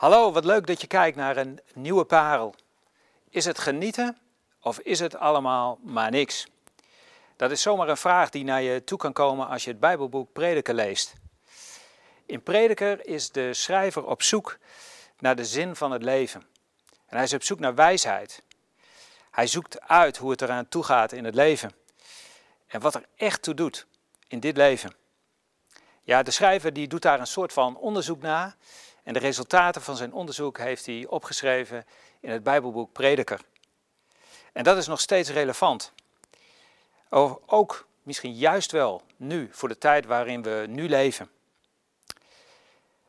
Hallo, wat leuk dat je kijkt naar een nieuwe parel. Is het genieten of is het allemaal maar niks? Dat is zomaar een vraag die naar je toe kan komen als je het Bijbelboek Prediker leest. In Prediker is de schrijver op zoek naar de zin van het leven. En hij is op zoek naar wijsheid. Hij zoekt uit hoe het eraan toe gaat in het leven. En wat er echt toe doet in dit leven. Ja, de schrijver die doet daar een soort van onderzoek naar. En de resultaten van zijn onderzoek heeft hij opgeschreven in het Bijbelboek Prediker. En dat is nog steeds relevant. Ook misschien juist wel nu, voor de tijd waarin we nu leven.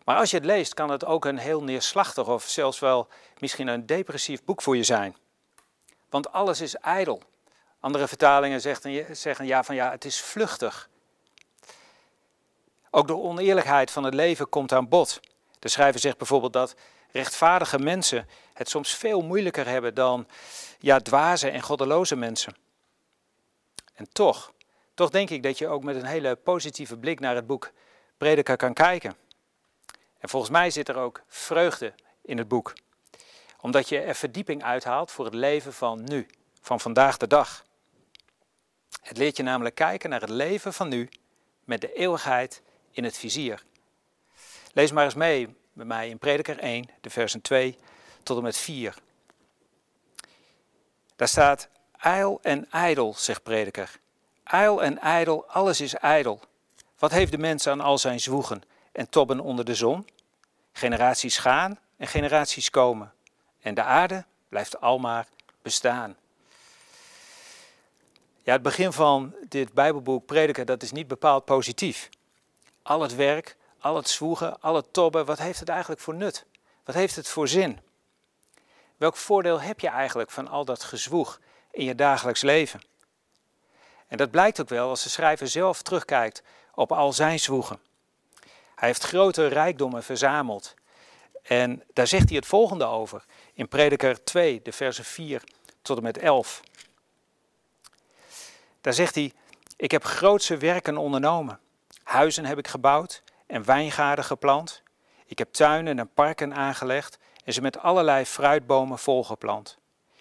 Maar als je het leest, kan het ook een heel neerslachtig of zelfs wel misschien een depressief boek voor je zijn. Want alles is ijdel. Andere vertalingen zeggen ja, van ja, het is vluchtig. Ook de oneerlijkheid van het leven komt aan bod. De schrijver zegt bijvoorbeeld dat rechtvaardige mensen het soms veel moeilijker hebben dan ja, dwaze en goddeloze mensen. En toch, toch denk ik dat je ook met een hele positieve blik naar het boek Prediker kan kijken. En volgens mij zit er ook vreugde in het boek, omdat je er verdieping uithaalt voor het leven van nu, van vandaag de dag. Het leert je namelijk kijken naar het leven van nu met de eeuwigheid in het vizier. Lees maar eens mee bij mij in Prediker 1, de versen 2 tot en met 4. Daar staat, ijl en ijdel, zegt Prediker. Ijl en ijdel, alles is ijdel. Wat heeft de mens aan al zijn zwoegen en tobben onder de zon? Generaties gaan en generaties komen. En de aarde blijft almaar bestaan. Ja, het begin van dit Bijbelboek Prediker, dat is niet bepaald positief. Al het werk, al het zwoegen, al het tobben, wat heeft het eigenlijk voor nut? Wat heeft het voor zin? Welk voordeel heb je eigenlijk van al dat gezwoeg in je dagelijks leven? En dat blijkt ook wel als de schrijver zelf terugkijkt op al zijn zwoegen. Hij heeft grote rijkdommen verzameld. En daar zegt hij het volgende over in Prediker 2, de versen 4 tot en met 11. Daar zegt hij: Ik heb grootse werken ondernomen. Huizen heb ik gebouwd en wijngaarden geplant. Ik heb tuinen en parken aangelegd en ze met allerlei fruitbomen volgeplant.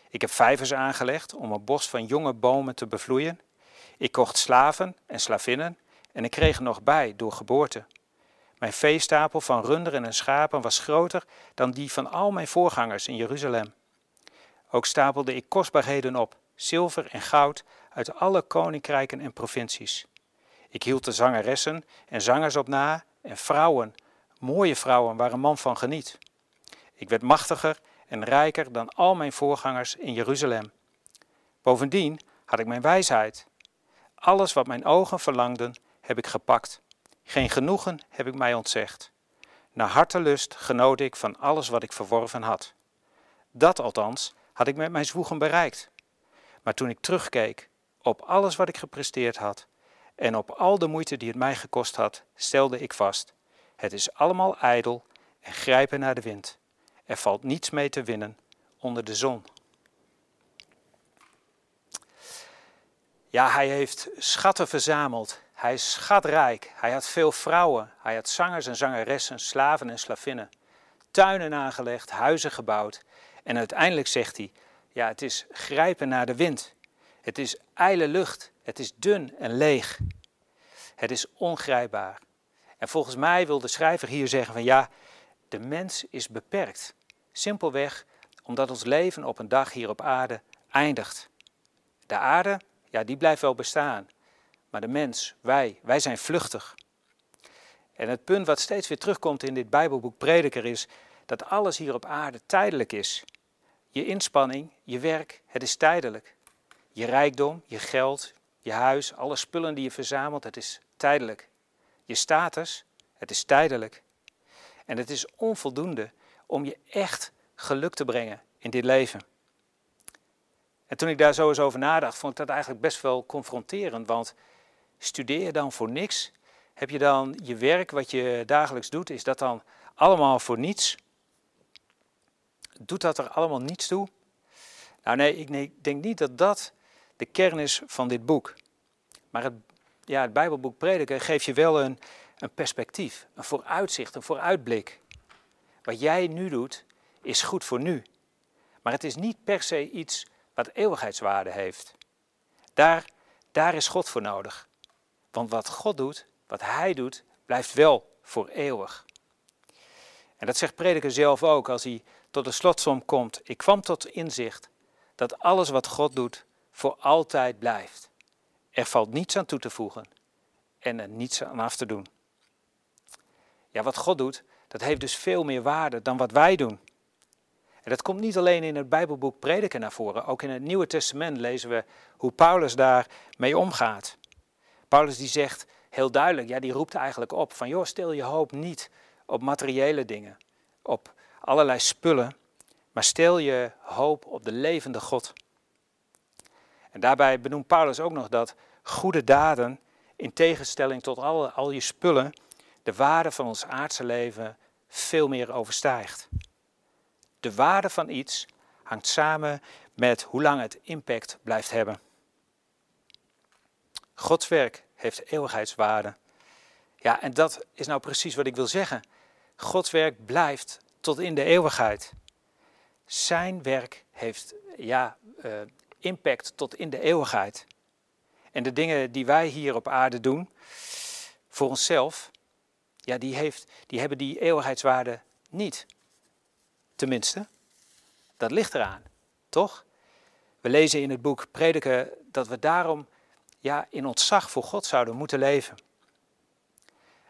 Ik heb vijvers aangelegd om een bos van jonge bomen te bevloeien. Ik kocht slaven en slavinnen en ik kreeg er nog bij door geboorte. Mijn veestapel van runderen en schapen was groter dan die van al mijn voorgangers in Jeruzalem. Ook stapelde ik kostbaarheden op, zilver en goud uit alle koninkrijken en provincies. Ik hield de zangeressen en zangers op na en vrouwen, mooie vrouwen waar een man van geniet. Ik werd machtiger en rijker dan al mijn voorgangers in Jeruzalem. Bovendien had ik mijn wijsheid. Alles wat mijn ogen verlangden, heb ik gepakt. Geen genoegen heb ik mij ontzegd. Naar hartelust genoot ik van alles wat ik verworven had. Dat althans had ik met mijn zwoegen bereikt. Maar toen ik terugkeek op alles wat ik gepresteerd had en op al de moeite die het mij gekost had, stelde ik vast: het is allemaal ijdel en grijpen naar de wind. Er valt niets mee te winnen onder de zon. Ja, hij heeft schatten verzameld. Hij is schatrijk. Hij had veel vrouwen. Hij had zangers en zangeressen, slaven en slavinnen. Tuinen aangelegd, huizen gebouwd. En uiteindelijk zegt hij: Ja, het is grijpen naar de wind. Het is ijle lucht. Het is dun en leeg. Het is ongrijpbaar. En volgens mij wil de schrijver hier zeggen van ja, de mens is beperkt. Simpelweg omdat ons leven op een dag hier op aarde eindigt. De aarde, ja, die blijft wel bestaan. Maar de mens, wij, wij zijn vluchtig. En het punt wat steeds weer terugkomt in dit Bijbelboek Prediker is dat alles hier op aarde tijdelijk is. Je inspanning, je werk, het is tijdelijk. Je rijkdom, je geld, je huis, alle spullen die je verzamelt, het is tijdelijk. Je status, het is tijdelijk. En het is onvoldoende om je echt geluk te brengen in dit leven. En toen ik daar zo eens over nadacht, vond ik dat eigenlijk best wel confronterend. Want studeer je dan voor niks? Heb je dan je werk, wat je dagelijks doet, is dat dan allemaal voor niets? Doet dat er allemaal niets toe? Nou nee, ik denk niet dat dat de kern is van dit boek. Maar het, ja, het Bijbelboek Prediker geeft je wel een, een perspectief, een vooruitzicht, een vooruitblik. Wat jij nu doet, is goed voor nu. Maar het is niet per se iets wat eeuwigheidswaarde heeft. Daar, daar is God voor nodig. Want wat God doet, wat Hij doet, blijft wel voor eeuwig. En dat zegt prediker zelf ook als hij tot de slotsom komt. Ik kwam tot inzicht dat alles wat God doet voor altijd blijft. Er valt niets aan toe te voegen en er niets aan af te doen. Ja, wat God doet, dat heeft dus veel meer waarde dan wat wij doen. En dat komt niet alleen in het Bijbelboek Prediken naar voren, ook in het Nieuwe Testament lezen we hoe Paulus daar mee omgaat. Paulus die zegt heel duidelijk, ja, die roept eigenlijk op van joh, stel je hoop niet op materiële dingen, op allerlei spullen, maar stel je hoop op de levende God. En daarbij benoemt Paulus ook nog dat goede daden, in tegenstelling tot al, al je spullen, de waarde van ons aardse leven veel meer overstijgt. De waarde van iets hangt samen met hoe lang het impact blijft hebben. Gods werk heeft eeuwigheidswaarde. Ja, en dat is nou precies wat ik wil zeggen. Gods werk blijft tot in de eeuwigheid. Zijn werk heeft ja, uh, impact tot in de eeuwigheid. En de dingen die wij hier op aarde doen, voor onszelf, ja, die, heeft, die hebben die eeuwigheidswaarde niet. Tenminste, dat ligt eraan, toch? We lezen in het boek Prediken dat we daarom ja, in ontzag voor God zouden moeten leven.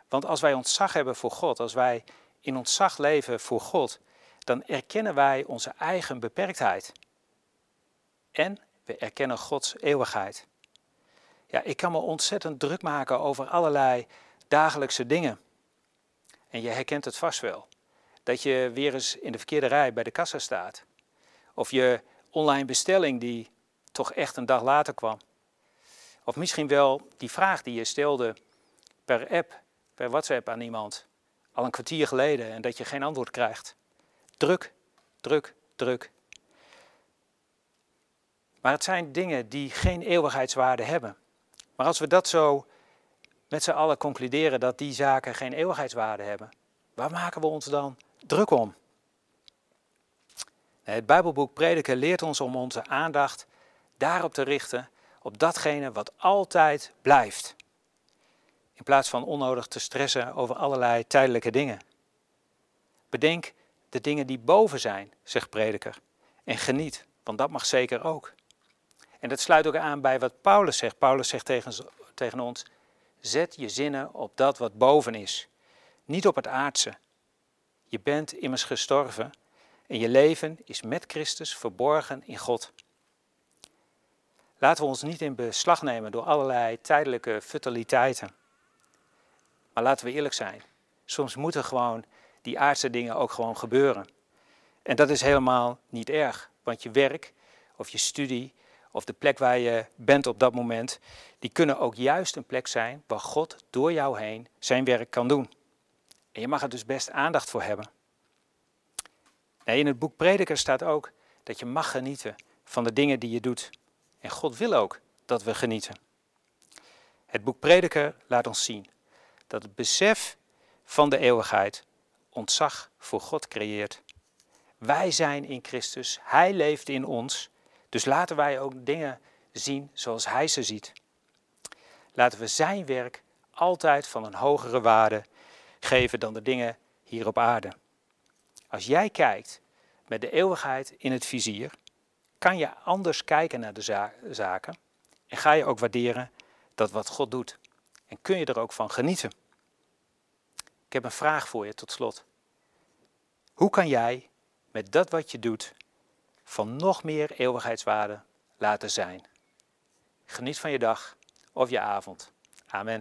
Want als wij ontzag hebben voor God, als wij in ontzag leven voor God, dan erkennen wij onze eigen beperktheid. En we erkennen Gods eeuwigheid. Ja, ik kan me ontzettend druk maken over allerlei dagelijkse dingen. En je herkent het vast wel. Dat je weer eens in de verkeerde rij bij de kassa staat. Of je online bestelling die toch echt een dag later kwam. Of misschien wel die vraag die je stelde per app, per WhatsApp aan iemand, al een kwartier geleden en dat je geen antwoord krijgt. Druk, druk, druk. Maar het zijn dingen die geen eeuwigheidswaarde hebben. Maar als we dat zo met z'n allen concluderen dat die zaken geen eeuwigheidswaarde hebben, waar maken we ons dan druk om? Het Bijbelboek Prediken leert ons om onze aandacht daarop te richten, op datgene wat altijd blijft. In plaats van onnodig te stressen over allerlei tijdelijke dingen. Bedenk de dingen die boven zijn, zegt Prediker, en geniet, want dat mag zeker ook. En dat sluit ook aan bij wat Paulus zegt. Paulus zegt tegen, tegen ons: zet je zinnen op dat wat boven is, niet op het aardse. Je bent immers gestorven en je leven is met Christus verborgen in God. Laten we ons niet in beslag nemen door allerlei tijdelijke futiliteiten. Maar laten we eerlijk zijn. Soms moeten gewoon die aardse dingen ook gewoon gebeuren. En dat is helemaal niet erg, want je werk of je studie of de plek waar je bent op dat moment, die kunnen ook juist een plek zijn waar God door jou heen zijn werk kan doen. En je mag er dus best aandacht voor hebben. In het boek Prediker staat ook dat je mag genieten van de dingen die je doet. En God wil ook dat we genieten. Het boek Prediker laat ons zien dat het besef van de eeuwigheid ontzag voor God creëert. Wij zijn in Christus, Hij leeft in ons dus laten wij ook dingen zien zoals Hij ze ziet. Laten we Zijn werk altijd van een hogere waarde geven dan de dingen hier op aarde. Als jij kijkt met de eeuwigheid in het vizier, kan je anders kijken naar de zaken en ga je ook waarderen dat wat God doet. En kun je er ook van genieten. Ik heb een vraag voor je tot slot. Hoe kan jij met dat wat je doet van nog meer eeuwigheidswaarde laten zijn. Geniet van je dag of je avond. Amen.